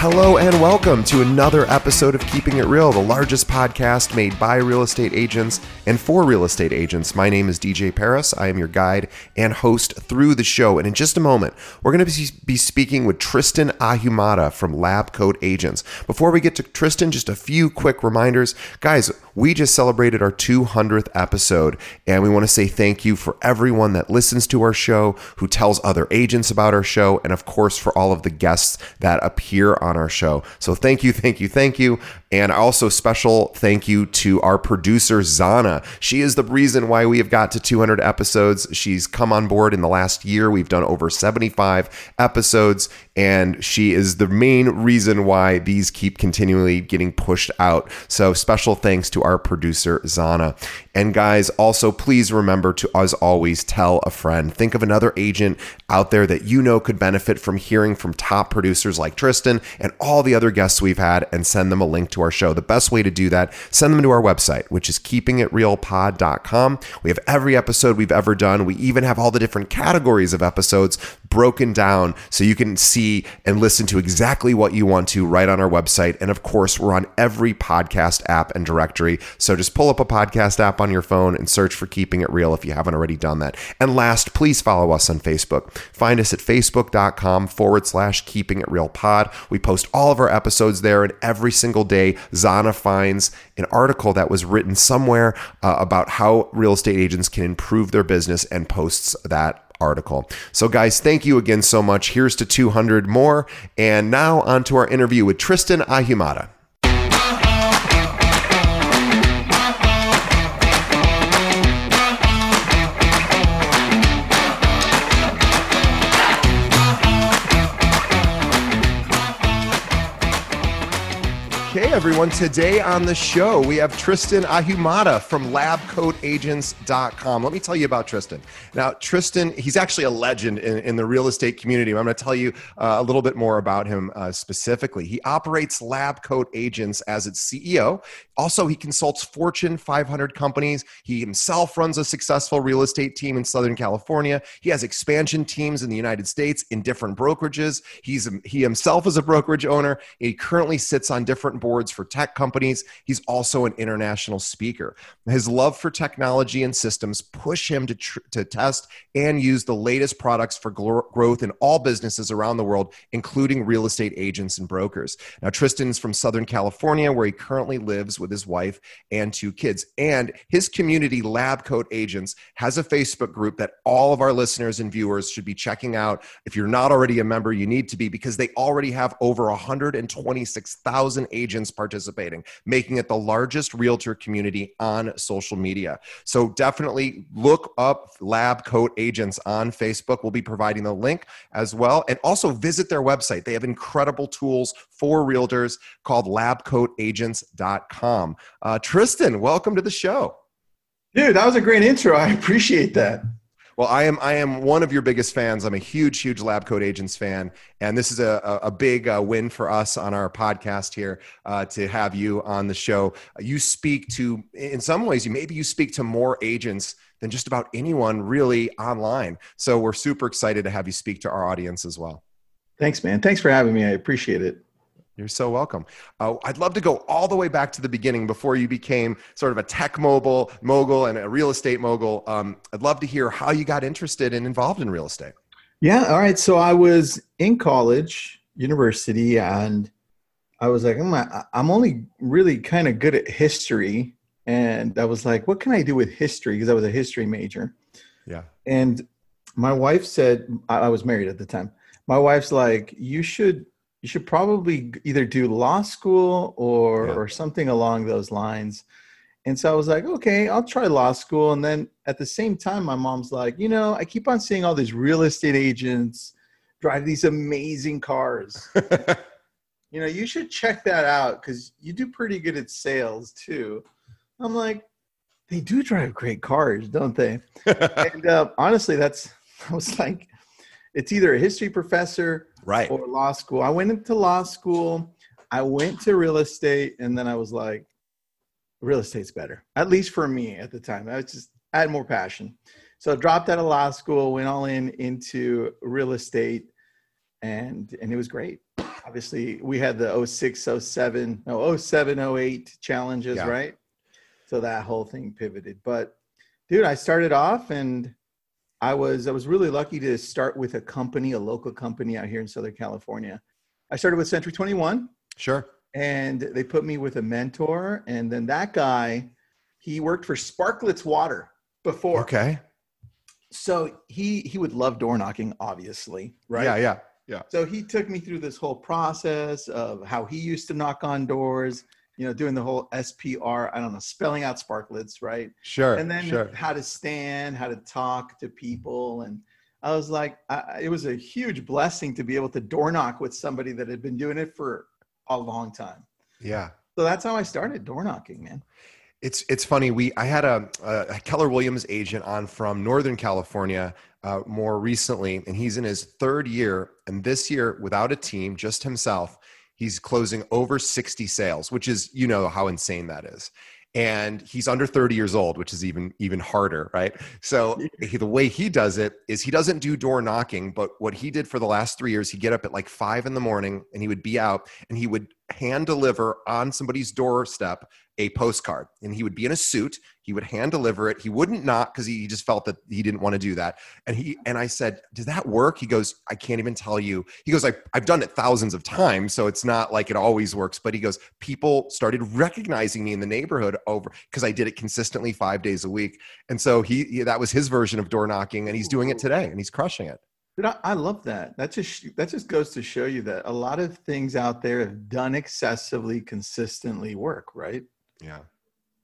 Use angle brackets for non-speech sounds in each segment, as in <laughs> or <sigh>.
Hello and welcome to another episode of Keeping It Real, the largest podcast made by real estate agents and for real estate agents. My name is DJ Paris. I am your guide and host through the show. And in just a moment, we're going to be speaking with Tristan Ahumada from Lab Coat Agents. Before we get to Tristan, just a few quick reminders. Guys, we just celebrated our 200th episode, and we want to say thank you for everyone that listens to our show, who tells other agents about our show, and of course, for all of the guests that appear on our show. So thank you, thank you, thank you. And also special thank you to our producer, Zana. She is the reason why we have got to 200 episodes. She's come on board in the last year. We've done over 75 episodes, and she is the main reason why these keep continually getting pushed out. So special thanks to our producer, Zana. And guys, also please remember to, as always, tell a friend. Think of another agent out there that you know could benefit from hearing from top producers like Tristan and all the other guests we've had and send them a link to our show. The best way to do that, send them to our website, which is keepingitrealpod.com. We have every episode we've ever done. We even have all the different categories of episodes broken down so you can see and listen to exactly what you want to right on our website. And of course, we're on every podcast app and directory. So just pull up a podcast app on your phone and search for Keeping It Real if you haven't already done that. And last, please follow us on Facebook. Find us at facebook.com forward slash Keeping It Real Pod. We post all of our episodes there, and every single day, Zana finds an article that was written somewhere uh, about how real estate agents can improve their business and posts that article. So, guys, thank you again so much. Here's to 200 more. And now on to our interview with Tristan Ahumada. Everyone. Today on the show, we have Tristan Ahumada from labcoatagents.com. Let me tell you about Tristan. Now, Tristan, he's actually a legend in, in the real estate community. I'm going to tell you uh, a little bit more about him uh, specifically. He operates Lab Coat Agents as its CEO. Also, he consults Fortune 500 companies. He himself runs a successful real estate team in Southern California. He has expansion teams in the United States in different brokerages. He's he himself is a brokerage owner. He currently sits on different boards for tech companies. He's also an international speaker. His love for technology and systems push him to, tr- to test and use the latest products for gl- growth in all businesses around the world, including real estate agents and brokers. Now, Tristan's from Southern California, where he currently lives with his wife and two kids. And his community, Lab Coat Agents, has a Facebook group that all of our listeners and viewers should be checking out. If you're not already a member, you need to be because they already have over 126,000 agents agents participating, making it the largest realtor community on social media. So definitely look up Lab Coat Agents on Facebook. We'll be providing the link as well. And also visit their website. They have incredible tools for realtors called labcoatagents.com. Uh, Tristan, welcome to the show. Dude, that was a great intro. I appreciate that. Well, I am I am one of your biggest fans. I'm a huge, huge Lab Coat Agents fan, and this is a a big uh, win for us on our podcast here uh, to have you on the show. You speak to, in some ways, you maybe you speak to more agents than just about anyone really online. So we're super excited to have you speak to our audience as well. Thanks, man. Thanks for having me. I appreciate it. You're so welcome. Uh, I'd love to go all the way back to the beginning before you became sort of a tech mogul, mogul and a real estate mogul. Um, I'd love to hear how you got interested and involved in real estate. Yeah. All right. So I was in college, university, and I was like, I'm, I'm only really kind of good at history. And I was like, what can I do with history? Because I was a history major. Yeah. And my wife said, I was married at the time. My wife's like, you should you should probably either do law school or Yeah. or something along those lines. And so I was like, okay, I'll try law school. And then at the same time, my mom's like, you know, I keep on seeing all these real estate agents drive these amazing cars. <laughs> you know, you should check that out because you do pretty good at sales too. I'm like, they do drive great cars, don't they? <laughs> and uh, honestly, that's <laughs> I was like, it's either a history professor right. or law school. I went into law school. I went to real estate, and then I was like, real estate's better, at least for me at the time. I was just I had more passion, so I dropped out of law school, went all in into real estate, and and it was great. Obviously, we had the 06, 07, no 07, 08 challenges, Yeah. right? So that whole thing pivoted. But dude, I started off and I was I was really lucky to start with a company, a local company out here in Southern California. I started with Century 21 Sure. and they put me with a mentor and then that guy he worked for Sparkletts Water before. Okay. So he he would love door knocking obviously, right? Yeah. Yeah. Yeah. So he took me through this whole process of how he used to knock on doors, you know, doing the whole SPR, I don't know, spelling out Sparkletts, right? Sure. and then sure. how to stand, how to talk to people, and I was like, I, it was a huge blessing to be able to door knock with somebody that had been doing it for a long time. Yeah. So that's how I started door knocking, man. It's it's funny. We I had a, a Keller Williams agent on from Northern California uh, more recently, and he's in his third year. And this year, without a team, just himself, he's closing over sixty sales, which is you know how insane that is. And he's under thirty years old, which is even even harder, right? So he, the way he does it is he doesn't do door knocking, but what he did for the last three years, he'd get up at like five in the morning, and he would be out, and he would hand deliver on somebody's doorstep a postcard. And he would be in a suit. He would hand deliver it. He wouldn't knock because he just felt that he didn't want to do that. And he and i said does that work? He goes i can't even tell you. He goes I, i've done it thousands of times so it's not like it always works. But he goes people started recognizing me in the neighborhood over because i did it consistently five days a week. And so he, he that was his version of door knocking and he's doing it today and he's crushing it Dude, I, I love that. That just that just goes to show you that a lot of things out there have done excessively consistently work, right? yeah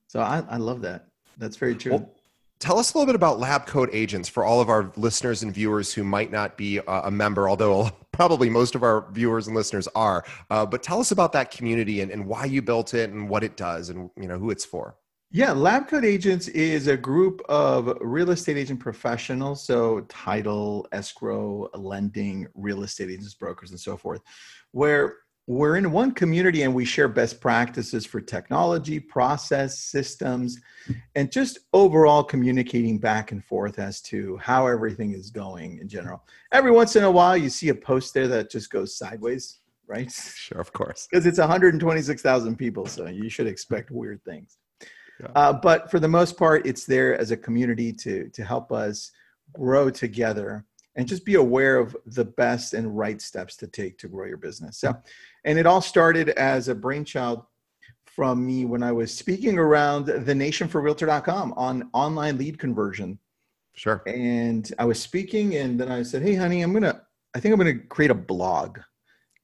So I, I love that. That's very true. Well, tell us a little bit about lab coat agents for all of our listeners and viewers who might not be a, a member although probably most of our viewers and listeners are uh, but tell us about that community and, and why you built it and what it does and you know who it's for Yeah, Lab Coat Agents is a group of real estate agent professionals, so title, escrow, lending, real estate agents, brokers, and so forth, where we're in one community and we share best practices for technology, process, systems, and just overall communicating back and forth as to how everything is going in general. Every once in a while, you see a post there that just goes sideways, right? sure of course because it's 126,000 people, so you should expect weird things. Yeah. Uh, but for the most part, it's there as a community to to help us grow together and just be aware of the best and right steps to take to grow your business. So, and it all started as a brainchild from me when I was speaking around the nationforrealtor.com on online lead conversion sure and I was speaking, and then I said, "Hey, honey, I'm gonna. I think I'm gonna create a blog,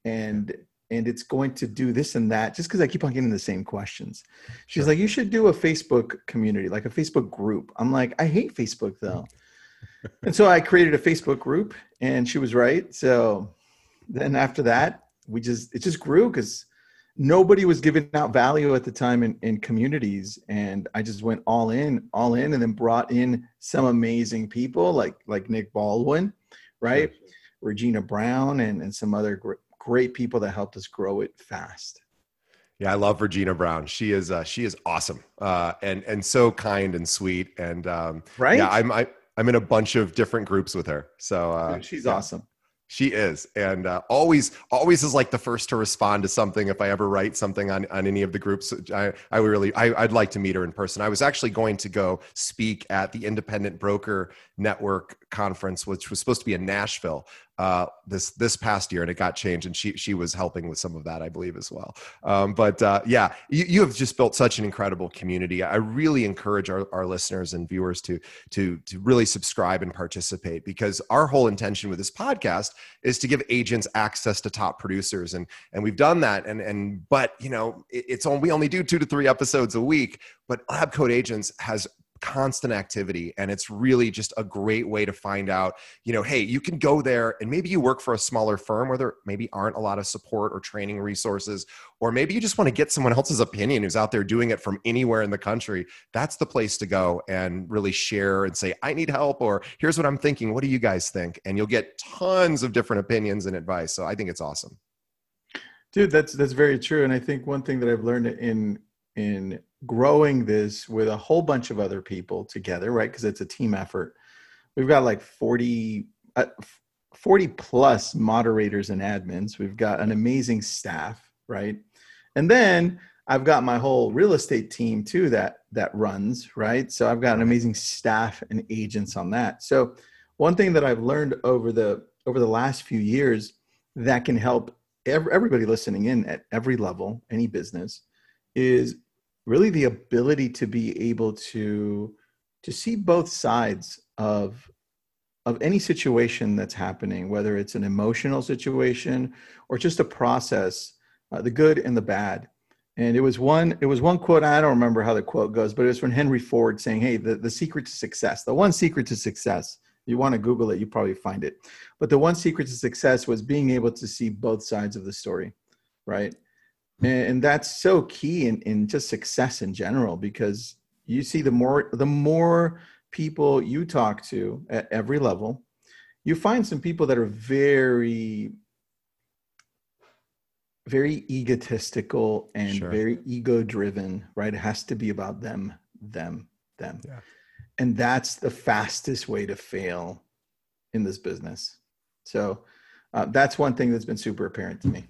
and and it's going to do this and that, just because I keep on getting the same questions." She's Sure. like, "You should do a Facebook community, like a Facebook group." I'm like, "I hate Facebook though," <laughs> and so I created a Facebook group, and she was right. So then after that, we just it just grew because nobody was giving out value at the time in, in communities and i just went all in all in and then brought in some amazing people like like nick baldwin right regina brown and, and some other great people that helped us grow it fast Yeah, I love Regina Brown. She is uh, she is awesome uh, and and so kind and sweet. And um, right yeah, I'm I, I'm in a bunch of different groups with her. So uh, Dude, she's yeah, awesome She is, and uh, always always is like the first to respond to something if I ever write something on on any of the groups. I I really I, I'd like to meet her in person. I was actually going to go speak at the Independent Broker Network conference, which was supposed to be in Nashville uh, this this past year, and it got changed. And she she was helping with some of that, I believe, as well. Um, but uh, yeah, you, you have just built such an incredible community. I really encourage our, our listeners and viewers to to to really subscribe and participate because our whole intention with this podcast is to give agents access to top producers, and and we've done that. And and but you know, it, it's we only do two to three episodes a week, but Lab Coat Agents has constant activity and it's really just a great way to find out you know hey you can go there and maybe you work for a smaller firm where there maybe aren't a lot of support or training resources or maybe you just want to get someone else's opinion who's out there doing it from anywhere in the country. That's the place to go and really share and say i need help or here's what i'm thinking. What do you guys think? And you'll get tons of different opinions and advice. So i think it's awesome. Dude that's that's very true. And i think one thing that i've learned in in growing this with a whole bunch of other people together, right? Because it's a team effort. We've got like 40, uh, 40 plus moderators and admins. We've got an amazing staff, right? And then I've got my whole real estate team too that that runs, right? So I've got an amazing staff and agents on that. So one thing that I've learned over the over the last few years that can help everybody listening in at every level, any business, is really the ability to be able to to see both sides of of any situation that's happening whether it's an emotional situation or just a process uh, the good and the bad. And it was one it was one quote i don't remember how the quote goes but it was from henry ford saying hey the, the secret to success the one secret to success you want to google it you probably find it but the one secret to success was being able to see both sides of the story right and that's so key in, in just success in general because you see the more the more people you talk to at every level you find some people that are very very egotistical and sure. very ego driven right it has to be about them them them yeah. and that's the fastest way to fail in this business so uh, that's one thing that's been super apparent to me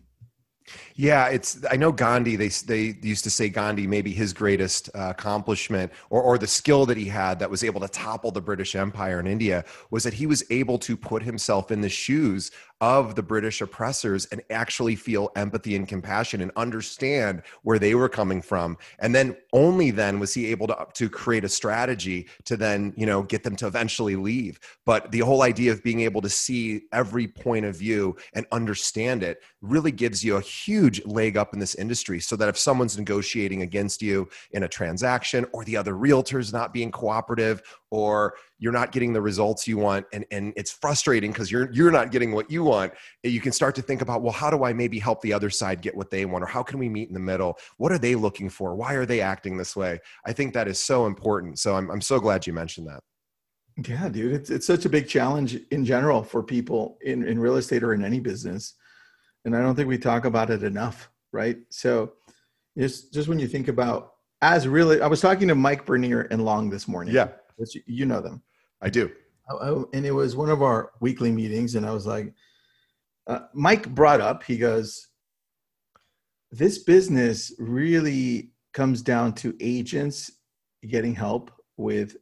yeah, it's. I know Gandhi. They they used to say Gandhi maybe his greatest uh, accomplishment or or the skill that he had that was able to topple the British Empire in India was that he was able to put himself in the shoes of the British oppressors and actually feel empathy and compassion and understand where they were coming from. And then only then was he able to, to create a strategy to then, you know, get them to eventually leave. But the whole idea of being able to see every point of view and understand it really gives you a huge leg up in this industry so that if someone's negotiating against you in a transaction or the other realtors not being cooperative or you're not getting the results you want and, and it's frustrating because you're you're not getting what you want you can start to think about well how do i maybe help the other side get what they want or how can we meet in the middle? What are they looking for? Why are they acting this way? I think that is so important. So i'm, I'm so glad you mentioned that. Yeah dude it's, it's such a big challenge in general for people in, in real estate or in any business and i don't think we talk about it enough right? So just just when you think about as really i was talking to mike bernier and long this morning. Yeah which you know them. I do. I, and it was one of our weekly meetings, and I was like, uh, Mike brought up, he goes, this business really comes down to agents getting help with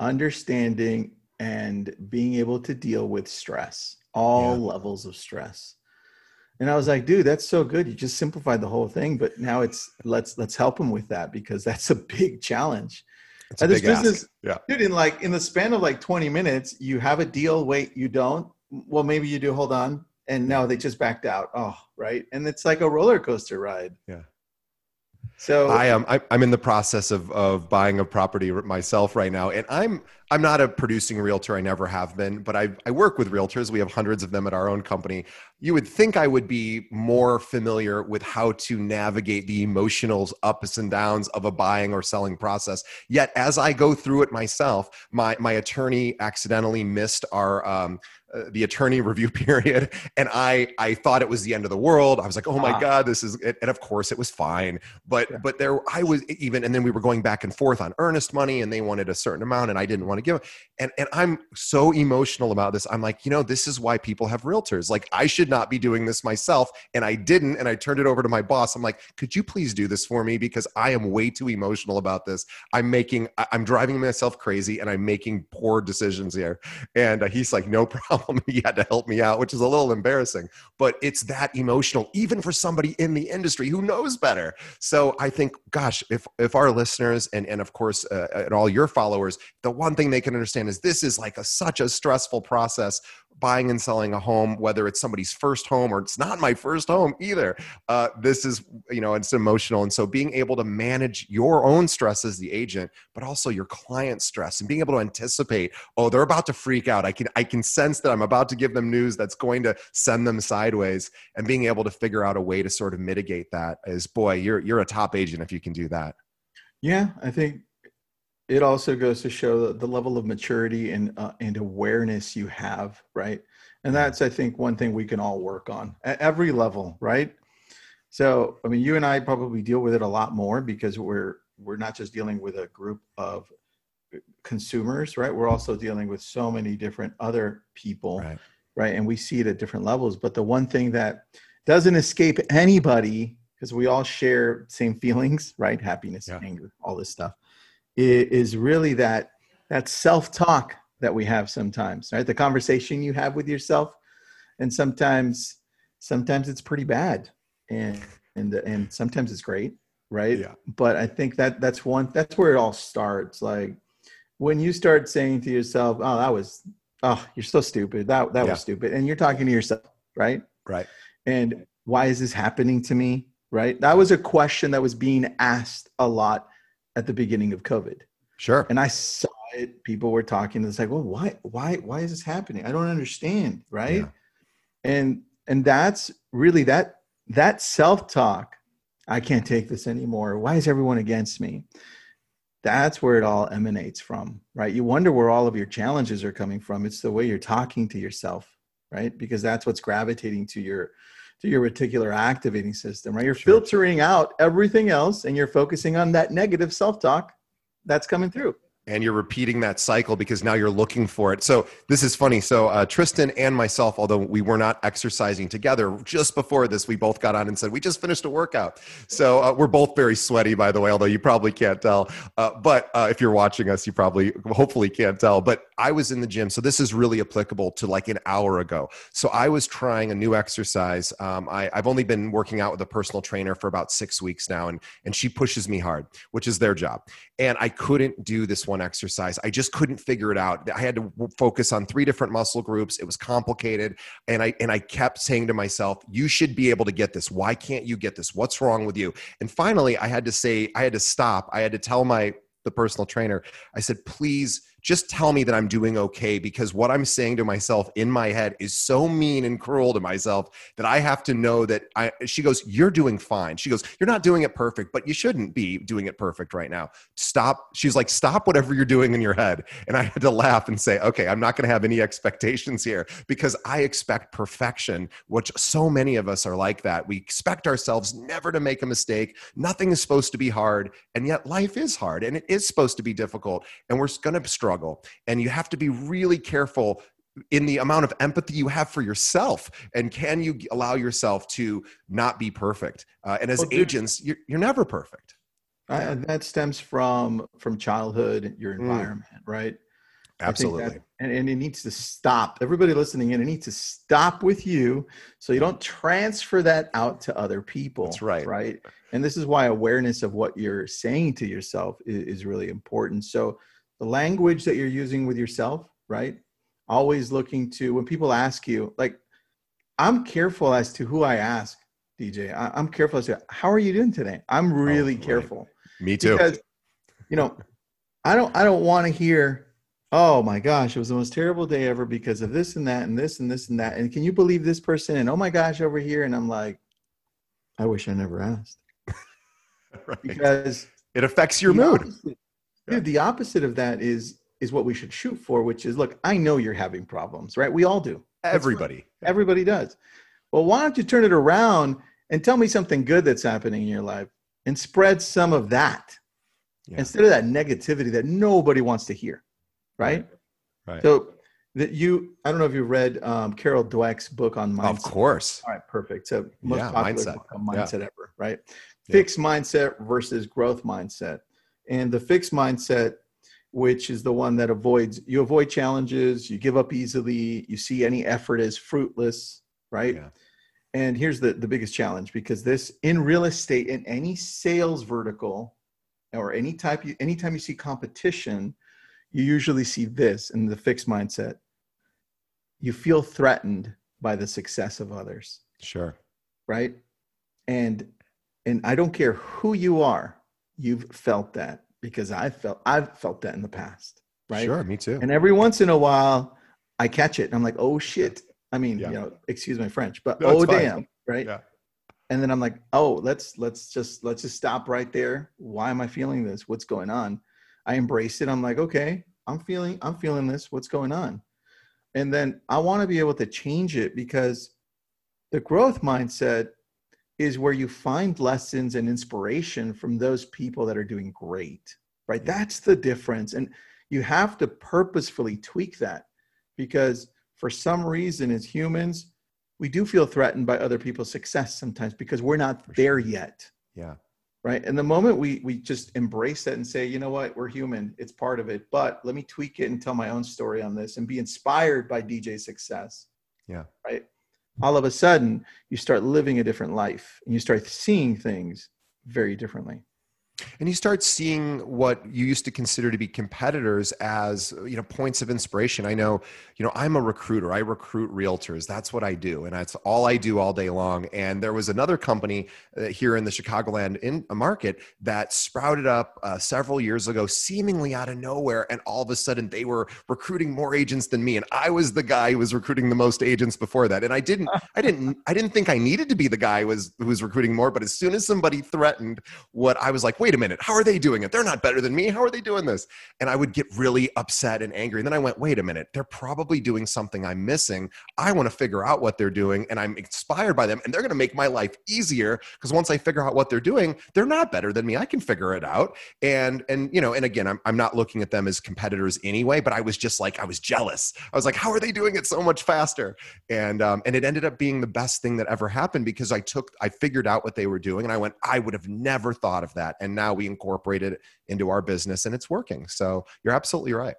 understanding and being able to deal with stress, all yeah. levels of stress. And I was like, dude, that's so good. You just simplified the whole thing, but now it's let's let's help him with that because that's a big challenge. It's a this business, ask. yeah, dude. In like in the span of like twenty minutes, you have a deal. Wait, you don't. Well, maybe you do. Hold on. And no, they just backed out. Oh, right. And it's like a roller coaster ride. Yeah. So I am I'm in the process of of buying a property myself right now, and I'm I'm not a producing realtor. I never have been, but I I work with realtors. We have hundreds of them at our own company. You would think I would be more familiar with how to navigate the emotional ups and downs of a buying or selling process. Yet, as I go through it myself, my my attorney accidentally missed our um, uh, the attorney <laughs> review period and i i thought it was the end of the world i was like oh my ah. god this is it. and of course it was fine but yeah. but there i was even and then we were going back and forth on earnest money and they wanted a certain amount and i didn't want to give and and i'm so emotional about this i'm like you know this is why people have realtors like i should should not be doing this myself. And I didn't. And I turned it over to my boss. I'm like, could you please do this for me? Because I am way too emotional about this. I'm making, I'm driving myself crazy and I'm making poor decisions here. And uh, he's like, no <laughs> problem. He had to help me out, which is a little embarrassing. But it's that emotional, even for somebody in the industry who knows better. So I think, gosh, if, if our listeners and, and of course, uh, and all your followers, the one thing they can understand is this is like a, such a stressful process buying and selling a home, whether it's somebody's first home or it's not my first home either. Uh, this is, you know, it's emotional. And so being able to manage your own stress as the agent, but also your client's stress and being able to anticipate, oh, they're about to freak out. I can, I can sense that I'm about to give them news that's going to send them sideways and being able to figure out a way to sort of mitigate that is, boy, you're, you're a top agent if you can do that. Yeah, I think it also goes to show the, the level of maturity and uh, and awareness you have right? And that's i think one thing we can all work on at every level right? So i mean you and i probably deal with it a lot more because we're we're not just dealing with a group of consumers right? We're also dealing with so many different other people right, right? and we see it at different levels. But the one thing that doesn't escape anybody because we all share same <laughs> feelings right? Happiness yeah. anger all this stuff is really that that self-talk that we have sometimes right? The conversation you have with yourself and sometimes sometimes it's pretty bad and and and sometimes it's great right? Yeah. but i think that that's one that's where it all starts. Like when you start saying to yourself oh that was oh you're so stupid. That that yeah. was stupid and you're talking to yourself right? Right. And why is this happening to me right? That was a question that was being asked a lot at the beginning of COVID. Sure. And I saw it. People were talking. It's like, well, why, why, why is this happening? I don't understand. Right. Yeah. And, and that's really that, that self-talk. I can't take this anymore. Why is everyone against me? That's where it all emanates from, right? You wonder where all of your challenges are coming from. It's the way you're talking to yourself, right? Because that's what's gravitating to your to your reticular activating system, right? You're sure. filtering out everything else and you're focusing on that negative self talk that's coming through and you're repeating that cycle because now you're looking for it. So this is funny. So uh, Tristan and myself, although we were not exercising together, just before this, we both got on and said we just finished a workout. So uh, we're both very sweaty, by the way, although you probably can't tell. Uh, but uh, if you're watching us, you probably hopefully can't tell. But I was in the gym, so this is really applicable to like an hour ago. So I was trying a new exercise. Um, I, I've only been working out with a personal trainer for about six weeks now, and and she pushes me hard, which is their job. And I couldn't do this one one exercise. I just couldn't figure it out. I had to focus on three different muscle groups. It was complicated. And I and I kept saying to myself, you should be able to get this. Why can't you get this? What's wrong with you? And finally I had to say, I had to stop. I had to tell my the personal trainer, I said, please just tell me that I'm doing okay because what I'm saying to myself in my head is so mean and cruel to myself that I have to know that I she goes you're doing fine. She goes you're not doing it perfect, but you shouldn't be doing it perfect right now. Stop. She's like stop whatever you're doing in your head. And I had to laugh and say, "Okay, I'm not going to have any expectations here because I expect perfection, which so many of us are like that. We expect ourselves never to make a mistake. Nothing is supposed to be hard, and yet life is hard and it is supposed to be difficult and we're going to struggle struggle. And you have to be really careful in the amount of empathy you have for yourself and can you allow yourself to not be perfect uh, and as well, agents you're, you're never perfect And that stems from from childhood your mm. environment mm. right absolutely that, and, and it needs to stop everybody listening in it needs to stop with you so you don't transfer that out to other people that's right right and this is why awareness of what you're saying to yourself is, is really important so the language that you're using with yourself, right? Always looking to when people ask you, like, I'm careful as to who I ask, DJ. I, am careful as to how are you doing today. I'm oh, really oh, careful. Right. Me too. Because you know, I don't I don't want to hear, oh my gosh, it was the most terrible day ever because of this and that and this and this and that. And can you believe this person? And oh my gosh, over here. And I'm like, I wish I never asked. <laughs> right. Because it affects your mood. Opposite, Dude, the opposite of that is is what we should shoot for, which is look, I know you're having problems, right? We all do. Everybody. Everybody does. Well, why don't you turn it around and tell me something good that's happening in your life and spread some of that yeah. instead of that negativity that nobody wants to hear, right? right? So that you i don't know if you read um, carol dweck's book on mindset Of course. all right perfect so most Yeah, popular mindset. book on mindset ever right Yeah. fixed mindset versus growth mindset and the fixed mindset which is the one that avoids you avoid challenges you give up easily you see any effort as fruitless right Yeah. and here's the the biggest challenge because this in real estate in any sales vertical or any type you anytime you see competition you usually see this in the fixed mindset you feel threatened by the success of others Sure. right and and i don't care who you are you've felt that because i felt i've felt that in the past right Sure. Me too. and every once in a while i catch it and i'm like oh shit i mean Yeah. you know excuse my french but No, oh fine. damn right Yeah. and then i'm like oh let's let's just let's just stop right there why am i feeling this what's going on i embrace it i'm like okay i'm feeling i'm feeling this what's going on and then i want to be able to change it because the growth mindset is where you find lessons and inspiration from those people that are doing great right? That's the difference and you have to purposefully tweak that because for some reason as humans we do feel threatened by other people's success sometimes because we're not For there sure. yet. Yeah. right? And the moment we we just embrace that and say you know what? We're human. It's part of it but let me tweak it and tell my own story on this and be inspired by dj's success. Yeah. right all of a sudden you start living a different life and you start seeing things very differently and you start seeing what you used to consider to be competitors as you know points of inspiration. I know you know i'm a recruiter. I recruit realtors. That's what i do and that's all i do all day long. And there was another company uh, here in the chicagoland in a market that sprouted up uh, several years ago seemingly out of nowhere and all of a sudden they were recruiting more agents than me and i was the guy who was recruiting the most agents before that. And i didn't <laughs> i didn't i didn't think i needed to be the guy who was who was recruiting more but as soon as somebody threatened what I was like, wait a minute, how are they doing it? They're not better than me. How are they doing this? And I would get really upset and angry. And then I went, wait a minute, they're probably doing something I'm missing. I want to figure out what they're doing and I'm inspired by them and they're going to make my life easier because once I figure out what they're doing, they're not better than me. I can figure it out. And and you know, and again, I'm I'm not looking at them as competitors anyway, but I was just like I was jealous. I was like, how are they doing it so much faster? And um and it ended up being the best thing that ever happened because I took I figured out what they were doing and I went, I would have never thought of that. And now we incorporate it into our business and it's working. So you're absolutely right.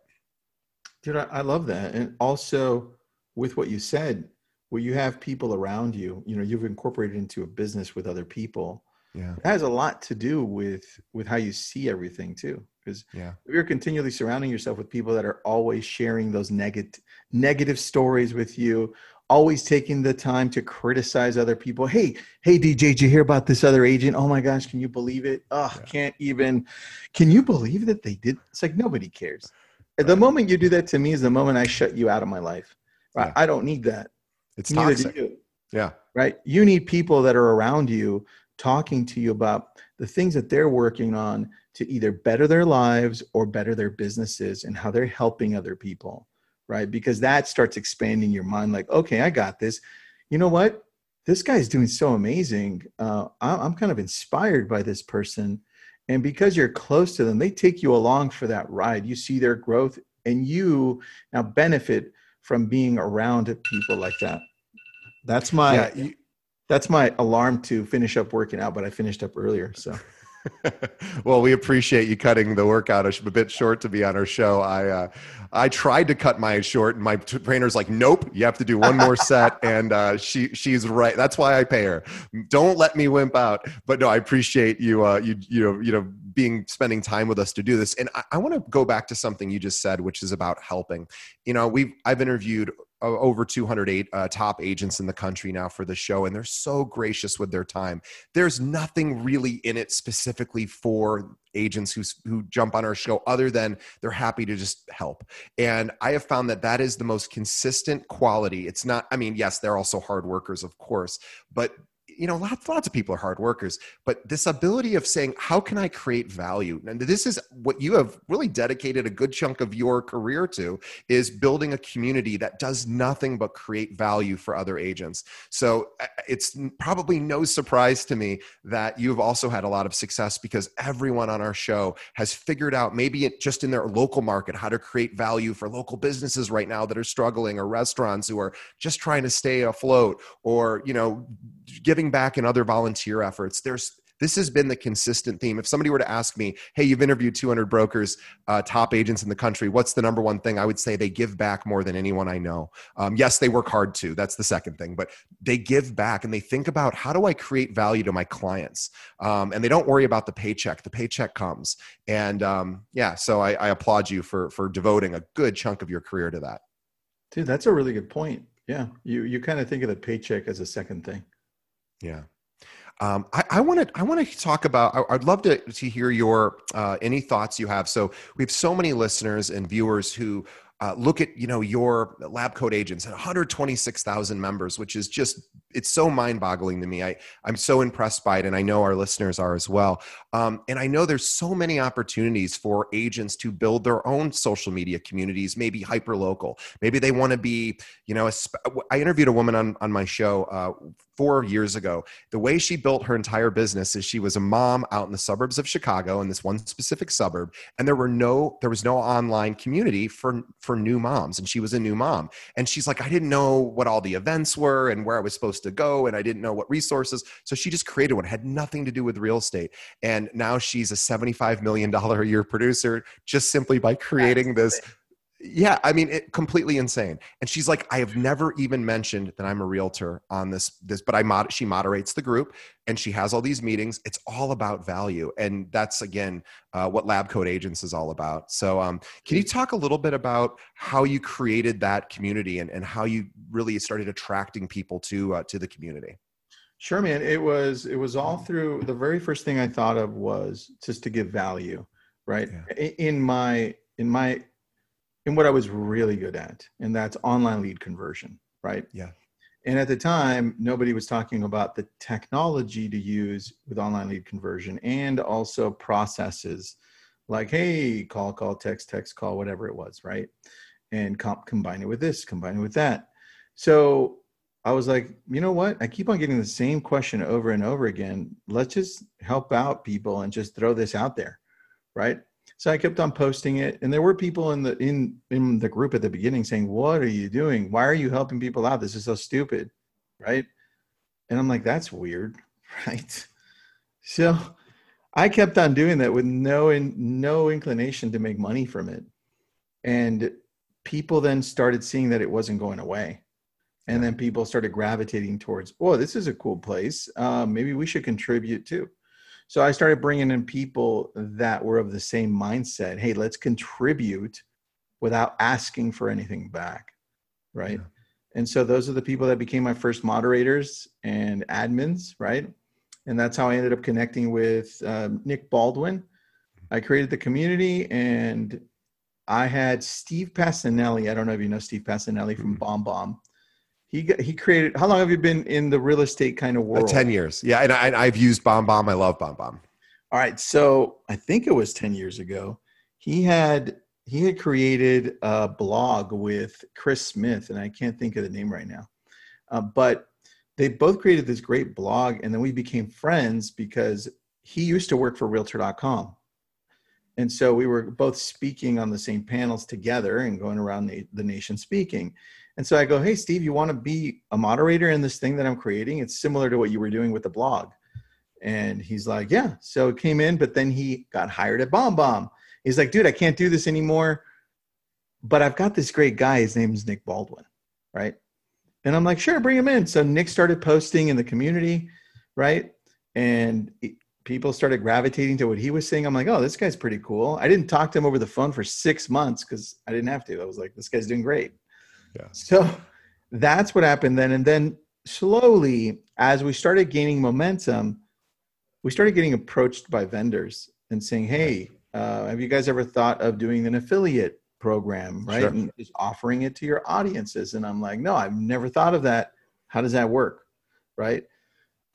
Dude, I, love that. And also with what you said, where you have people around you, you know, you've incorporated into a business with other people. Yeah. It has a lot to do with with how you see everything too. Because Yeah. if you're continually surrounding yourself with people that are always sharing those negative negative stories with you, always taking the time to criticize other people. Hey, hey DJ, did you hear about this other agent? Oh my gosh, can you believe it? Oh, Yeah. can't even can you believe that they did? It's like nobody cares. The moment you do that to me is the moment I shut you out of my life. Right? Yeah. I don't need that. It's Neither toxic. do you Yeah. right? You need people that are around you talking to you about the things that they're working on to either better their lives or better their businesses and how they're helping other people, right? Because that starts expanding your mind like, okay, I got this. You know what? This guy's doing so amazing. Uh, I- I'm kind of inspired by this person. And because you're close to them, they take you along for that ride. You see their growth and you now benefit from being around people like that. That's my yeah. That's my alarm to finish up working out, but I finished up earlier. So <laughs> <laughs> well, we appreciate you cutting the workout a, bit short to be on our show. I uh, I tried to cut mine short, and my trainer's like, "Nope, you have to do one more set." <laughs> And uh, she she's right. That's why I pay her. Don't let me wimp out. But no, I appreciate you uh, you you know you know being spending time with us to do this. And I, I want to go back to something you just said, which is about helping. You know, we've I've interviewed over 208 uh, top agents in the country now for the show, and they're so gracious with their time. There's nothing really in it specifically for agents who who jump on our show other than they're happy to just help. And I have found that that is the most consistent quality. It's not. I mean, yes, they're also hard workers, of course, but you know lots lots of people are hard workers but this ability of saying how can i create value? And this is what you have really dedicated a good chunk of your career to is building a community that does nothing but create value for other agents. So uh, it's probably no surprise to me that you've also had a lot of success because everyone on our show has figured out maybe it just in their local market how to create value for local businesses right now that are struggling or restaurants who are just trying to stay afloat or you know giving back in other volunteer efforts. There's this has been the consistent theme. If somebody were to ask me, "Hey, you've interviewed 200 brokers, uh, top agents in the country. What's the number one thing?" I would say they give back more than anyone I know. Um, yes, they work hard too. That's the second thing, but they give back and they think about how do I create value to my clients, um, and they don't worry about the paycheck. The paycheck comes, and um, yeah. So I, I applaud you for for devoting a good chunk of your career to that. Dude, that's a really good point. Yeah, you you kind of think of the paycheck as a second thing. Yeah. Um, I want to I want to talk about. I, would love to to hear your uh, any thoughts you have. So we have so many listeners and viewers who uh, look at you know your lab coat agents and 126,000 members, which is just it's so mind-boggling to me. I I'm so impressed by it, and I know our listeners are as well. Um, and I know there's so many opportunities for agents to build their own social media communities, maybe hyper local. Maybe they want to be you know. I interviewed a woman on on my show uh, four years ago. The way she built her entire business is she was a mom out in the suburbs of Chicago in this one specific suburb, and there were no there was no online community for for new moms, and she was a new mom, and she's like, I didn't know what all the events were and where I was supposed to go, and I didn't know what resources, so she just created one. It had nothing to do with real estate, and now she's a seventy five million dollar a year producer just simply by creating this yeah i mean it completely insane. And she's like i have never even mentioned that i'm a realtor on this this but i mod she moderates the group and she has all these meetings. It's all about value. And that's again uh, what lab coat agents is all about. So um, can you talk a little bit about how you created that community and, and how you really started attracting people to uh, to the community? Sure man. It was it was all through the very first thing i thought of was just to give value right? Yeah. in my in my in what I was really good at, and that's online lead conversion, right? Yeah. And at the time, nobody was talking about the technology to use with online lead conversion and also processes like, hey, call, call, text, text, call, whatever it was, right? And comp- combine it with this, combine it with that. So I was like, you know what? I keep on getting the same question over and over again. Let's just help out people and just throw this out there, right? So I kept on posting it, and there were people in the in in the group at the beginning saying, "What are you doing? Why are you helping people out? This is so stupid." Right? And I'm like, "That's weird." <laughs> Right? So I kept on doing that with no in, no inclination to make money from it. And people then started seeing that it wasn't going away. And then people started gravitating towards, oh, this is a cool place. Uh, maybe we should contribute too. So I started bringing in people that were of the same mindset. Hey, let's contribute without asking for anything back. Right. Yeah. And so those are the people that became my first moderators and admins. Right. And that's how I ended up connecting with um, Nick Baldwin. I created the community and I had Steve Pacinelli. I don't know if you know Steve Pacinelli from mm-hmm. BombBomb he he created. How long have you been in the real estate kind of world? Uh, ten years. Yeah, and I, have used BombBomb. I love BombBomb. All right, so I think it was ten years ago. He had he had created a blog with Chris Smith, and I can't think of the name right now, uh, but they both created this great blog, and then we became friends because he used to work for Realtor.com. And so we were both speaking on the same panels together and going around the, the nation speaking. And so I go, hey, Steve, you want to be a moderator in this thing that I'm creating? It's similar to what you were doing with the blog. And he's like, yeah. So it came in, but then he got hired at BombBomb. He's like, dude, I can't do this anymore. But I've got this great guy. His name's Nick Baldwin, right? And I'm like, sure, bring him in. So Nick started posting in the community, right? And people started gravitating to what he was saying. I'm like, oh, this guy's pretty cool. I didn't talk to him over the phone for six months because I didn't have to. I was like, this guy's doing great. Yeah. So that's what happened then. And then slowly, as we started gaining momentum, we started getting approached by vendors and saying, hey, uh, have you guys ever thought of doing an affiliate program, right? Sure. And just offering it to your audiences. And I'm like, no, I've never thought of that. How does that work? Right.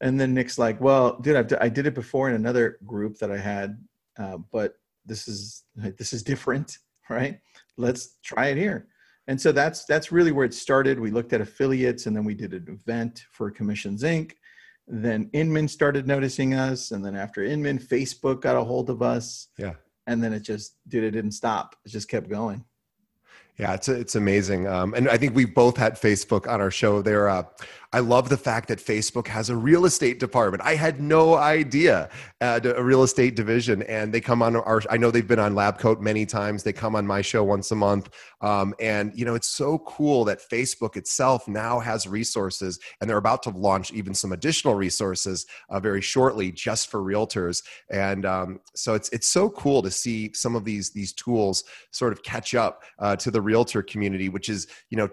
And then Nick's like, well, dude, I've d- I did it before in another group that I had, uh, but this is this is different, <laughs> right? Let's try it here. And so that's that's really where it started. We looked at affiliates, and then we did an event for Commissions Inc. Then Inman started noticing us, and then after Inman, Facebook got a hold of us. Yeah. And then it just, dude, it didn't stop. It just kept going. Yeah, it's it's amazing, um, and I think we've both had Facebook on our show. There, uh, I love the fact that Facebook has a real estate department. I had no idea uh, a real estate division, and they come on our. I know they've been on Lab Coat many times. They come on my show once a month, um, and you know it's so cool that Facebook itself now has resources, and they're about to launch even some additional resources uh, very shortly, just for realtors. And um, so it's it's so cool to see some of these these tools sort of catch up uh, to the realtor community, which is you know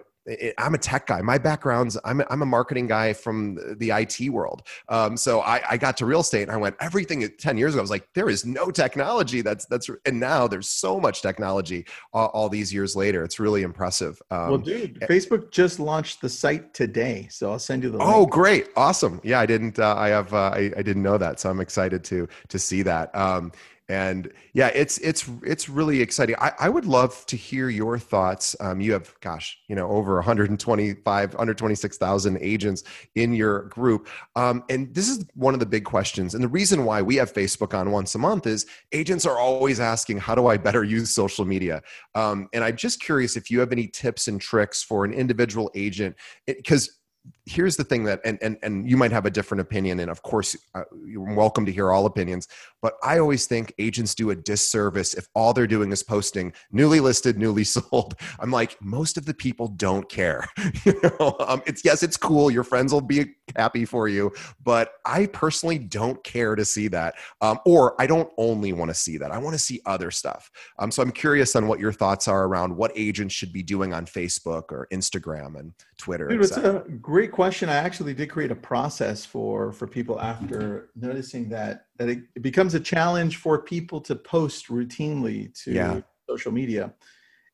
I'm a tech guy. My background's I'm a, I'm a marketing guy from the IT world. Um, so I, I, got to real estate and I went everything 10 years ago. I was like, there is no technology. That's that's and now there's so much technology all, all these years later. It's really impressive. Um, well, dude, Facebook just launched the site today, so I'll send you the. Oh, great, awesome! Yeah, I didn't. Uh, I have. Uh, I, I, didn't know that, so I'm excited to to see that. Um, and yeah it's it's it's really exciting. I, I would love to hear your thoughts. Um, you have gosh you know over 125 126000 agents in your group. Um, and this is one of the big questions. And the reason why we have facebook on once a month is agents are always asking how do i better use social media? Um, and i'm just curious if you have any tips and tricks for an individual agent because here's the thing that and and and you might have a different opinion and of course uh, you're welcome to hear all opinions but i always think agents do a disservice if all they're doing is posting newly listed newly <laughs> sold. I'm like most of the people don't care. <laughs> You know um, it's yes it's cool your friends will be happy for you but i personally don't care to see that um, or i don't only want to see that i want to see other stuff. Um, so i'm curious on what your thoughts are around what agents should be doing on facebook or instagram and twitter Dude, it's a great question. I actually did create a process for for people after noticing that that it, it becomes a challenge for people to post routinely to yeah. social media.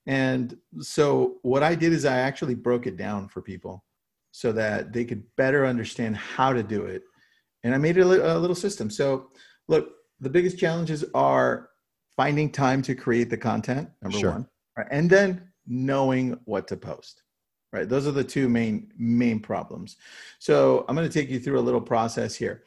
And so what I did is I actually broke it down for people so that they could better understand how to do it. And I made it a, a little system. So look, the biggest challenges are finding time to create the content, number sure. one, right? and then knowing what to post right? Those are the two main main problems. So i'm going to take you through a little process here.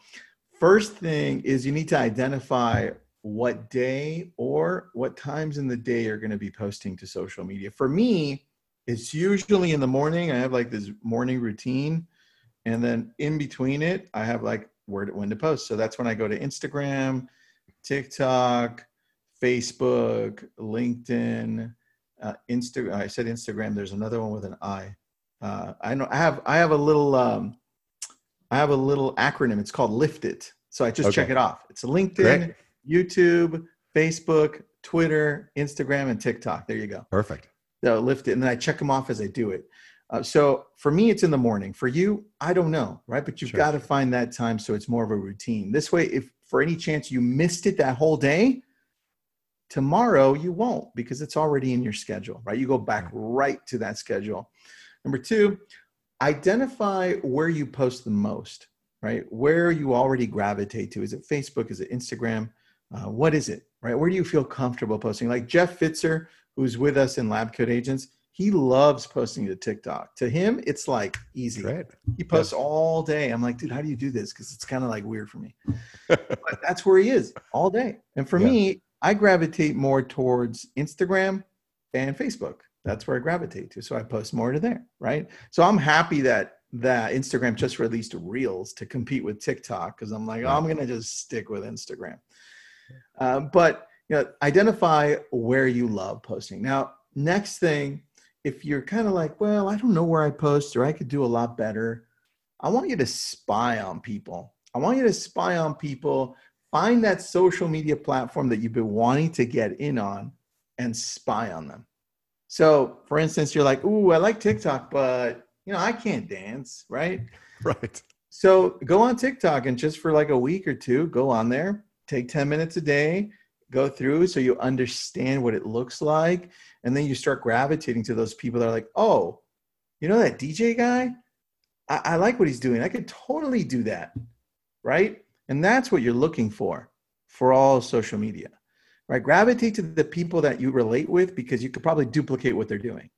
First thing is you need to identify what day or what times in the day you're going to be posting to social media. For me it's usually in the morning. I have like this morning routine and then in between it i have like where to, when to post. So that's when i go to instagram tiktok facebook linkedin uh, Instagram. I said Instagram. There's another one with an I. Uh, I know I have I have a little um, I have a little acronym. It's called Lift It. So I just okay. check it off. It's LinkedIn, Great. YouTube, Facebook, Twitter, Instagram, and TikTok. There you go. Perfect. So lift it, and then I check them off as I do it. Uh, so for me, it's in the morning. For you, I don't know, right? But you've sure. got to find that time so it's more of a routine. This way, if for any chance you missed it that whole day, Tomorrow you won't because it's already in your schedule, right? You go back right to that schedule. Number two, identify where you post the most, right? Where you already gravitate to. Is it Facebook? Is it Instagram? Uh, what is it, right? Where do you feel comfortable posting? Like Jeff Fitzer, who's with us in Lab Coat Agents, he loves posting to TikTok. To him, it's like easy. Right. He posts all day. I'm like, dude, how do you do this? Because it's kind of like weird for me. <laughs> but that's where he is all day. And for yeah. me, I gravitate more towards Instagram and Facebook. That's where I gravitate to. So I post more to there, right? So I'm happy that that Instagram just released Reels to compete with TikTok because I'm like, oh, I'm gonna just stick with Instagram. Uh, but you know, identify where you love posting. Now, next thing, if you're kind of like, well, I don't know where I post or I could do a lot better, I want you to spy on people. I want you to spy on people find that social media platform that you've been wanting to get in on and spy on them. So, for instance, you're like, "Ooh, I like TikTok, but you know, I can't dance, right?" <laughs> Right. So, go on TikTok and just for like a week or two, go on there, take 10 minutes a day, go through so you understand what it looks like, and then you start gravitating to those people that are like, "Oh, you know that DJ guy? I, I like what he's doing. I could totally do that." right? And that's what you're looking for for all social media, right? Gravitate to the people that you relate with because you could probably duplicate what they're doing.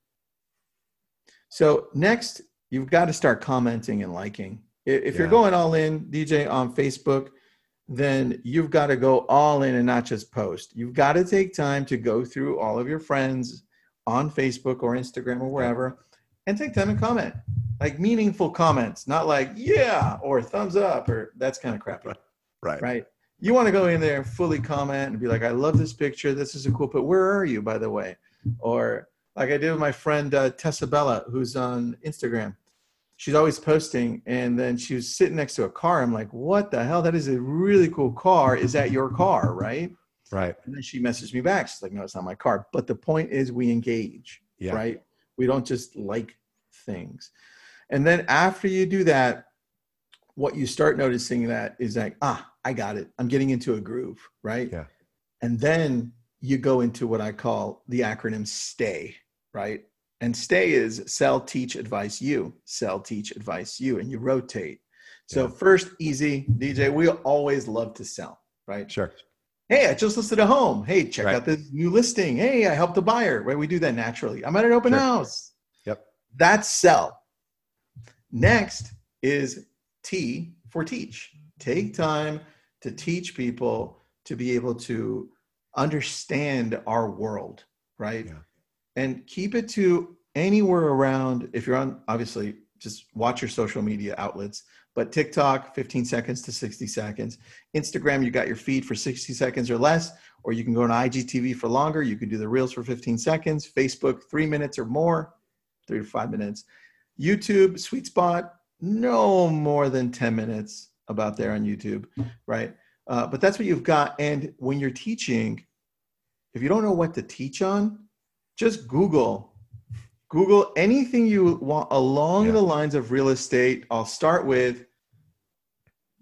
So, next, you've got to start commenting and liking. If you're going all in, DJ, on Facebook, then you've got to go all in and not just post. You've got to take time to go through all of your friends on Facebook or Instagram or wherever and take time and comment. Like meaningful comments, not like, yeah, or thumbs up, or that's kind of crappy, Right. right? You want to go in there and fully comment and be like, I love this picture. This is a cool, but where are you, by the way? Or like I did with my friend uh, Tessa Bella, who's on Instagram she's always posting and then she was sitting next to a car i'm like what the hell that is a really cool car is that your car right Right. and then she messaged me back she's like no it's not my car but the point is we engage Yeah. right we don't just like things and then after you do that what you start noticing that is like ah i got it. I'm getting into a groove right? Yeah. and then you go into what i call the acronym stay right? And stay is sell teach advice you. Sell teach advice you and you rotate. So Yeah. first easy. Dj we always love to sell right? Sure. hey i just listed a home. Hey check Right. out this new listing. Hey i helped a buyer. Right we do that naturally. I'm at an open Sure. house. Yep. that's sell next is t for teach. Take time to teach people to be able to understand our world right? Yeah. and keep it to anywhere around if you're on obviously just watch your social media outlets but tiktok 15 seconds to 60 seconds. Instagram you got your feed for 60 seconds or less or you can go on igtv for longer. You can do the reels for 15 seconds. Facebook three minutes or more three to five minutes youtube sweet spot no more than 10 minutes about there on youtube right? Uh, but that's what you've got. And when you're teaching if you don't know what to teach on just google google anything you want along Yeah. the lines of real estate. I'll start with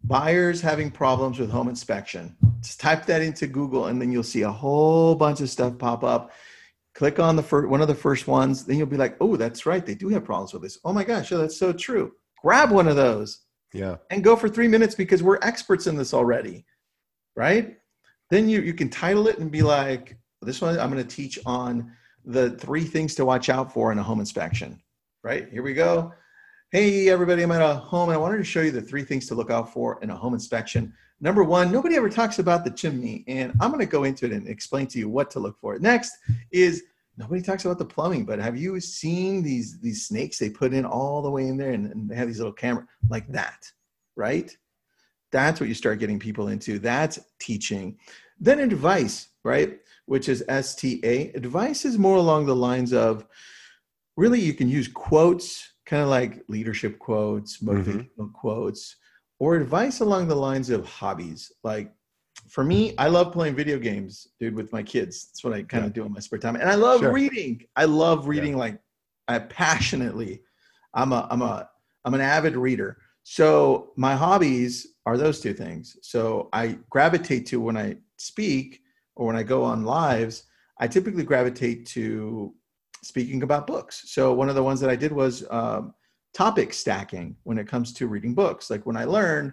buyers having problems with home inspection. Just type that into google and then you'll see a whole bunch of stuff pop up click on the first one of the first ones then you'll be like oh that's right they do have problems with this oh my gosh oh, that's so true grab one of those Yeah. and go for three minutes because we're experts in this already, right? Then you you can title it and be like, this one I'm going to teach on the three things to watch out for in a home inspection, right? Here we go. Hey everybody, I'm at a home and I wanted to show you the three things to look out for in a home inspection. Number one, nobody ever talks about the chimney, and I'm going to go into it and explain to you what to look for. Next is nobody talks about the plumbing, but have you seen these these snakes they put in all the way in there, and, and they have these little camera like that, right? That's what you start getting people into. That's teaching. Then advice, right? Which is STA. Advice is more along the lines of really you can use quotes, kind of like leadership quotes, mm-hmm. motivational quotes, or advice along the lines of hobbies. Like for me, I love playing video games, dude, with my kids. That's what I kind Yeah. of do in my spare time. And I love Sure. reading. I love reading like I passionately. I'm a I'm a I'm an avid reader. So my hobbies are those two things. So I gravitate to when I speak or when I go on lives, I typically gravitate to speaking about books. So one of the ones that I did was um, topic stacking when it comes to reading books. Like when I learn,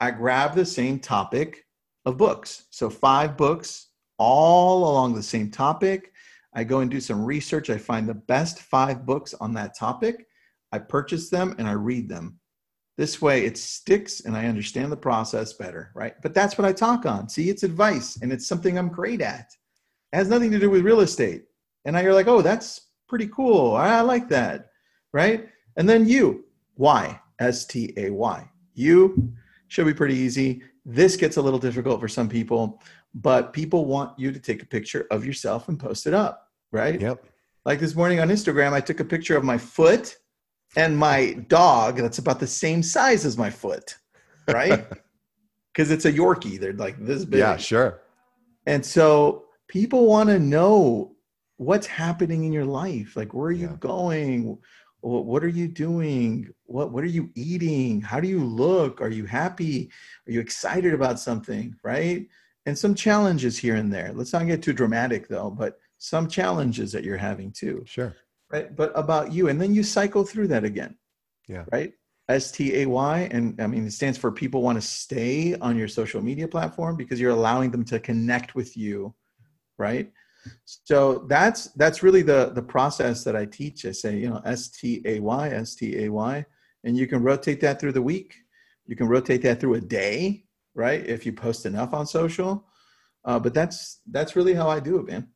I grab the same topic of books. So five books all along the same topic. I go and do some research. I find the best five books on that topic. I purchase them and I read them. This way it sticks and I understand the process better, right? But that's what I talk on. See, it's advice and it's something I'm great at. It has nothing to do with real estate. And now you're like, oh, that's pretty cool. I like that, right? And then you, why? S T A Y. You should be pretty easy. This gets a little difficult for some people, but people want you to take a picture of yourself and post it up, right? Yep. Like this morning on Instagram, I took a picture of my foot and my dog that's about the same size as my foot, right? <laughs> Because it's a Yorkie. They're like this big. Yeah, sure. And so people want to know what's happening in your life. Like, where are you going? What are you doing? What What are you eating? How do you look? Are you happy? Are you excited about something? Right? And some challenges here and there. Let's not get too dramatic though, but some challenges that you're having too Sure. right? But about you, and then you cycle through that again. Yeah. Right. S T A Y. And I mean, it stands for people want to stay on your social media platform because you're allowing them to connect with you, right? So that's that's really the the process that I teach. I say, you know, S T A Y, S T A Y, and you can rotate that through the week. You can rotate that through a day, right? If you post enough on social. Uh, but that's that's really how I do it, man.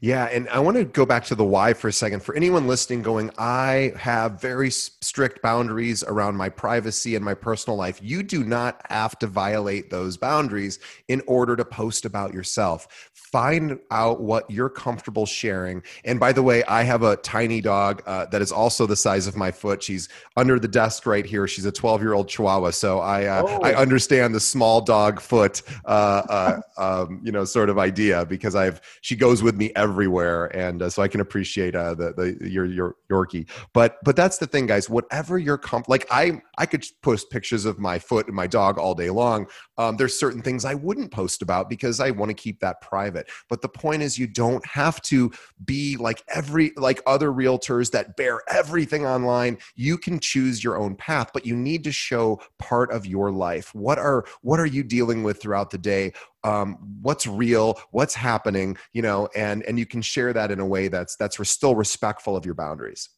Yeah, and I want to go back to the why for a second. For anyone listening, going, I have very strict boundaries around my privacy and my personal life. You do not have to violate those boundaries in order to post about yourself find out what you're comfortable sharing. And by the way, I have a tiny dog uh, that is also the size of my foot. She's under the desk right here. She's a 12 year old Chihuahua, so I uh, oh. I understand the small dog foot, uh, uh um, you know, sort of idea because I've she goes with me everywhere, and uh, so I can appreciate uh, the the your your Yorkie. But but that's the thing, guys. Whatever you're comfortable, like I I could post pictures of my foot and my dog all day long. Um, there's certain things I wouldn't post about because I want to keep that private. But the point is, you don't have to be like every, like other realtors that bear everything online. You can choose your own path, but you need to show part of your life. What are, what are you dealing with throughout the day? Um, what's real, what's happening, you know, and, and you can share that in a way that's, that's still respectful of your boundaries.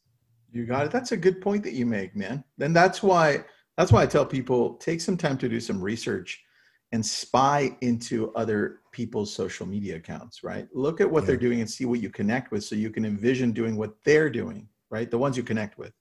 You got it. That's a good point that you make, man. Then that's why, that's why I tell people take some time to do some research and spy into other people's social media accounts, right? Look at what yeah. they're doing and see what you connect with so you can envision doing what they're doing, right? The ones you connect with.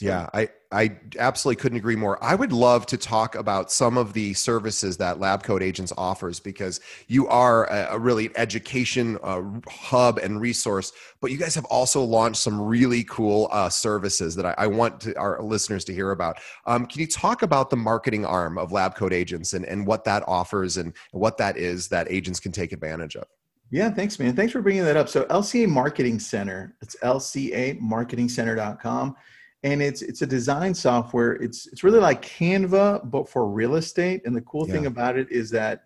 So. Yeah, I, I absolutely couldn't agree more. I would love to talk about some of the services that Lab Coat Agents offers because you are a, a really education uh, hub and resource, but you guys have also launched some really cool uh, services that I, I, want to, our listeners to hear about. Um, can you talk about the marketing arm of Lab Coat Agents and, and what that offers and what that is that agents can take advantage of? Yeah, thanks, man. Thanks for bringing that up. So, LCA Marketing Center, it's lcamarketingcenter.com and it's it's a design software. It's it's really like canva but for real estate. And the cool yeah. thing about it is that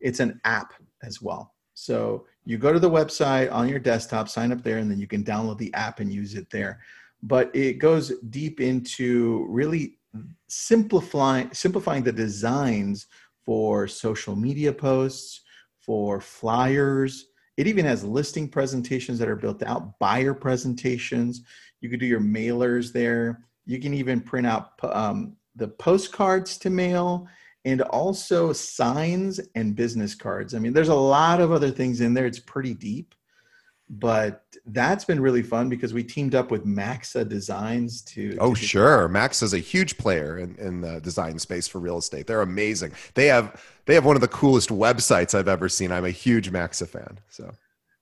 it's an app as well. So you go to the website on your desktop sign up there and then you can download the app and use it there. But it goes deep into really simplifying simplifying the designs for social media posts for flyers. It even has listing presentations that are built out buyer presentations you could do your mailers there. You can even print out um, the postcards to mail and also signs and business cards. I mean, there's a lot of other things in there. It's pretty deep, but that's been really fun because we teamed up with Maxa Designs to. Oh, to sure. Maxa is a huge player in, in the design space for real estate. They're amazing. They have they have one of the coolest websites I've ever seen. I'm a huge Maxa fan. So.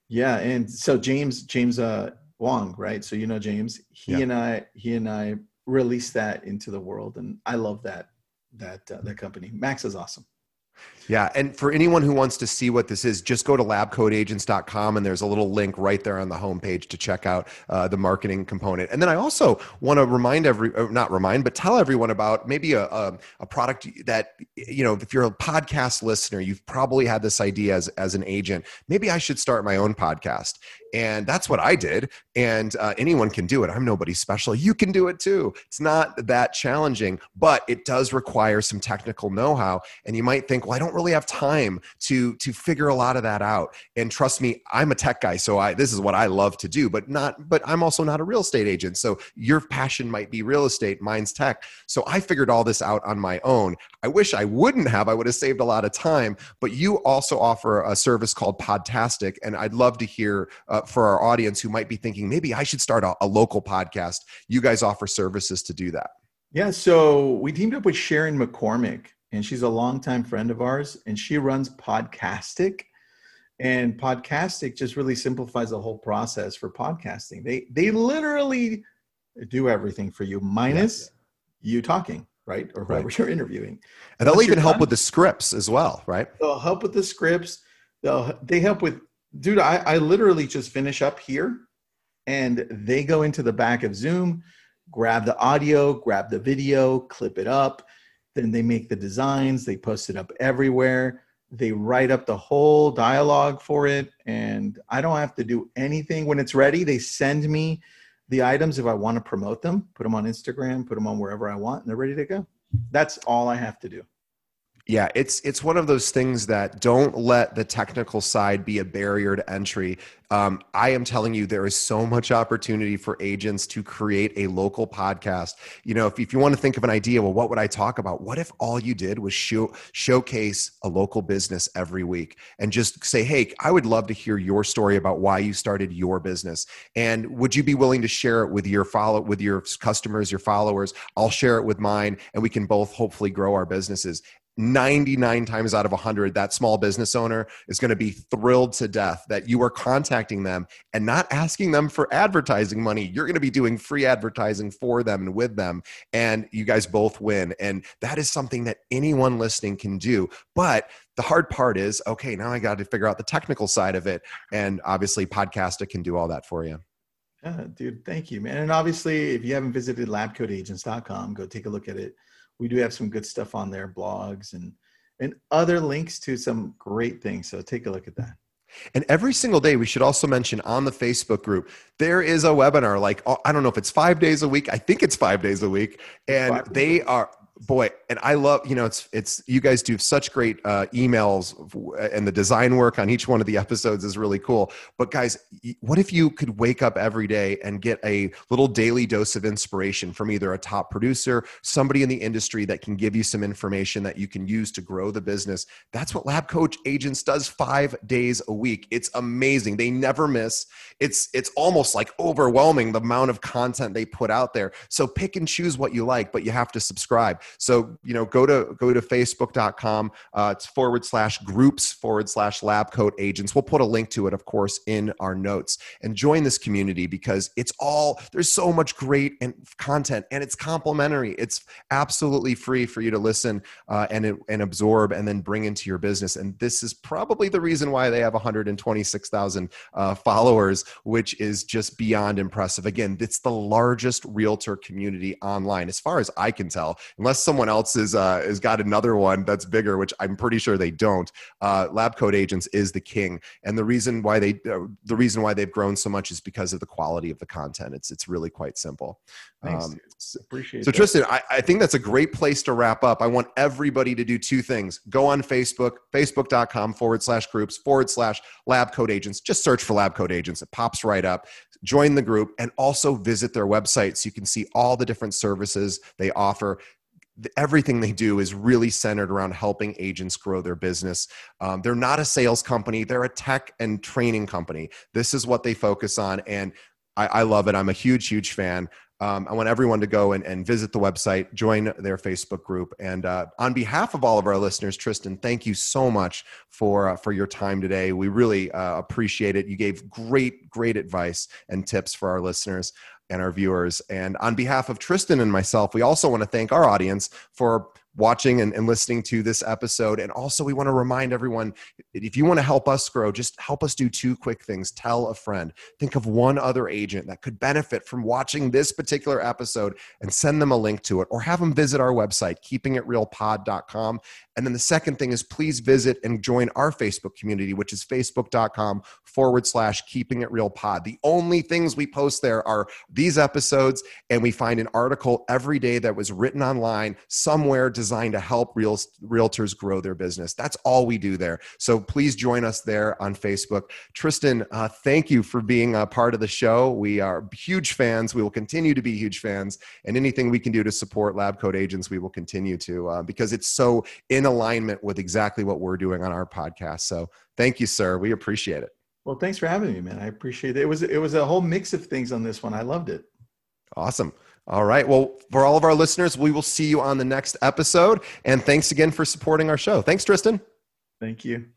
Yeah, and so James James uh, Wong, right? So you know James. He yeah. and I, he and I released that into the world, and I love that that uh, that company. Max is awesome. Yeah. And for anyone who wants to see what this is, just go to labcoatagents.com and there's a little link right there on the homepage to check out uh, the marketing component. And then I also want to remind every, uh, not remind, but tell everyone about maybe a, a, a, product that, you know, if you're a podcast listener, you've probably had this idea as, as an agent. Maybe I should start my own podcast. And that's what I did. And uh, anyone can do it. I'm nobody special. You can do it too. It's not that challenging, but it does require some technical know how. And you might think, well, I don't really have time to to figure a lot of that out. And trust me, I'm a tech guy, so I this is what I love to do. But not, but I'm also not a real estate agent. So your passion might be real estate, mine's tech. So I figured all this out on my own. I wish I wouldn't have. I would have saved a lot of time. But you also offer a service called Podtastic, and I'd love to hear uh, for our audience who might be thinking maybe I should start a, a local podcast. You guys offer services to do that. Yeah, so we teamed up with Sharon McCormick, and she's a longtime friend of ours, and she runs Podcastic. And Podcastic just really simplifies the whole process for podcasting. They they literally do everything for you, minus yeah. you talking, right? Or whoever right. you're interviewing. And they'll even help done, with the scripts as well, right? They'll help with the scripts. They'll they help with dude. I, I literally just finish up here and they go into the back of Zoom, grab the audio, grab the video, clip it up then they make the designs, they post it up everywhere. They write up the whole dialogue for it, and I don't have to do anything. When it's ready, they send me the items if I want to promote them, put them on Instagram, put them on wherever I want, and they're ready to go. That's all I have to do. Yeah, it's it's one of those things that don't let the technical side be a barrier to entry. Um, I am telling you, there is so much opportunity for agents to create a local podcast. You know, if, if you want to think of an idea, well, what would I talk about? What if all you did was show, showcase a local business every week and just say, hey, I would love to hear your story about why you started your business. And would you be willing to share it with your follow with your customers, your followers? I'll share it with mine, and we can both hopefully grow our businesses. 99 times out of 100 that small business owner is going to be thrilled to death that you are contacting them and not asking them for advertising money. You're going to be doing free advertising for them and with them and you guys both win. And that is something that anyone listening can do. But the hard part is okay now i got to figure out the technical side of it and obviously podcasta can do all that for you. Yeah, dude thank you man. And obviously if you haven't visited labcoatagents.com, go take a look at it we do have some good stuff on there, blogs and and other links to some great things. So take a look at that. And every single day, we should also mention on the Facebook group, there is a webinar. Like, oh, I don't know if it's five days a week. I think it's five days a week. And they are, boy and i love you know it's it's you guys do such great uh, emails and the design work on each one of the episodes is really cool. But guys what if you could wake up every day and get a little daily dose of inspiration from either a top producer somebody in the industry that can give you some information that you can use to grow the business? That's what lab coat agents does five days a week. It's amazing. They never miss. It's it's almost like overwhelming the amount of content they put out there. So pick and choose what you like but you have to subscribe so, you know, go to go to facebook.com. Uh, it's forward slash groups forward slash lab coat agents. We'll put a link to it, of course, in our notes and join this community because it's all there's so much great and content and it's complimentary. It's absolutely free for you to listen uh, and and absorb and then bring into your business. And this is probably the reason why they have 126,000 uh, followers, which is just beyond impressive. Again, it's the largest realtor community online, as far as I can tell, unless someone else is uh, has got another one that's bigger, which I'm pretty sure they don't. Uh, Lab Coat Agents is the king, and the reason why they uh, the reason why they've grown so much is because of the quality of the content. It's it's really quite simple. Thanks, um, Appreciate. So that. Tristan, I, I think that's a great place to wrap up. I want everybody to do two things: go on Facebook, facebook.com forward slash groups forward slash Lab Coat Agents. Just search for Lab Coat Agents; it pops right up. Join the group and also visit their website so you can see all the different services they offer everything they do is really centered around helping agents grow their business. Um, they're not a sales company, they're a tech and training company. This is what they focus on. And I, I love it. I'm a huge, huge fan. Um, I want everyone to go and, and, visit the website, join their Facebook group. And uh, on behalf of all of our listeners, Tristan, thank you so much for, uh, for your time today. We really uh, appreciate it. You gave great, great advice and tips for our listeners and our viewers. And on behalf of Tristan and myself, we also want to thank our audience for watching and, and, listening to this episode. And also, we want to remind everyone if you want to help us grow, just help us do two quick things. Tell a friend, think of one other agent that could benefit from watching this particular episode and send them a link to it, or have them visit our website, keepingitrealpod.com. And then the second thing is please visit and join our Facebook community, which is facebook.com forward slash keeping it real pod. The only things we post there are these episodes, and we find an article every day that was written online somewhere designed to help real, realtors grow their business. That's all we do there. So please join us there on Facebook. Tristan, uh, thank you for being a part of the show. We are huge fans. We will continue to be huge fans. And anything we can do to support Lab Coat Agents, we will continue to uh, because it's so in in alignment with exactly what we're doing on our podcast. So thank you, sir. We appreciate it. Well, thanks for having me, man. I appreciate it. It was it was a whole mix of things on this one. I loved it. Awesome. All right. Well, for all of our listeners, we will see you on the next episode. And thanks again for supporting our show. Thanks, Tristan. Thank you.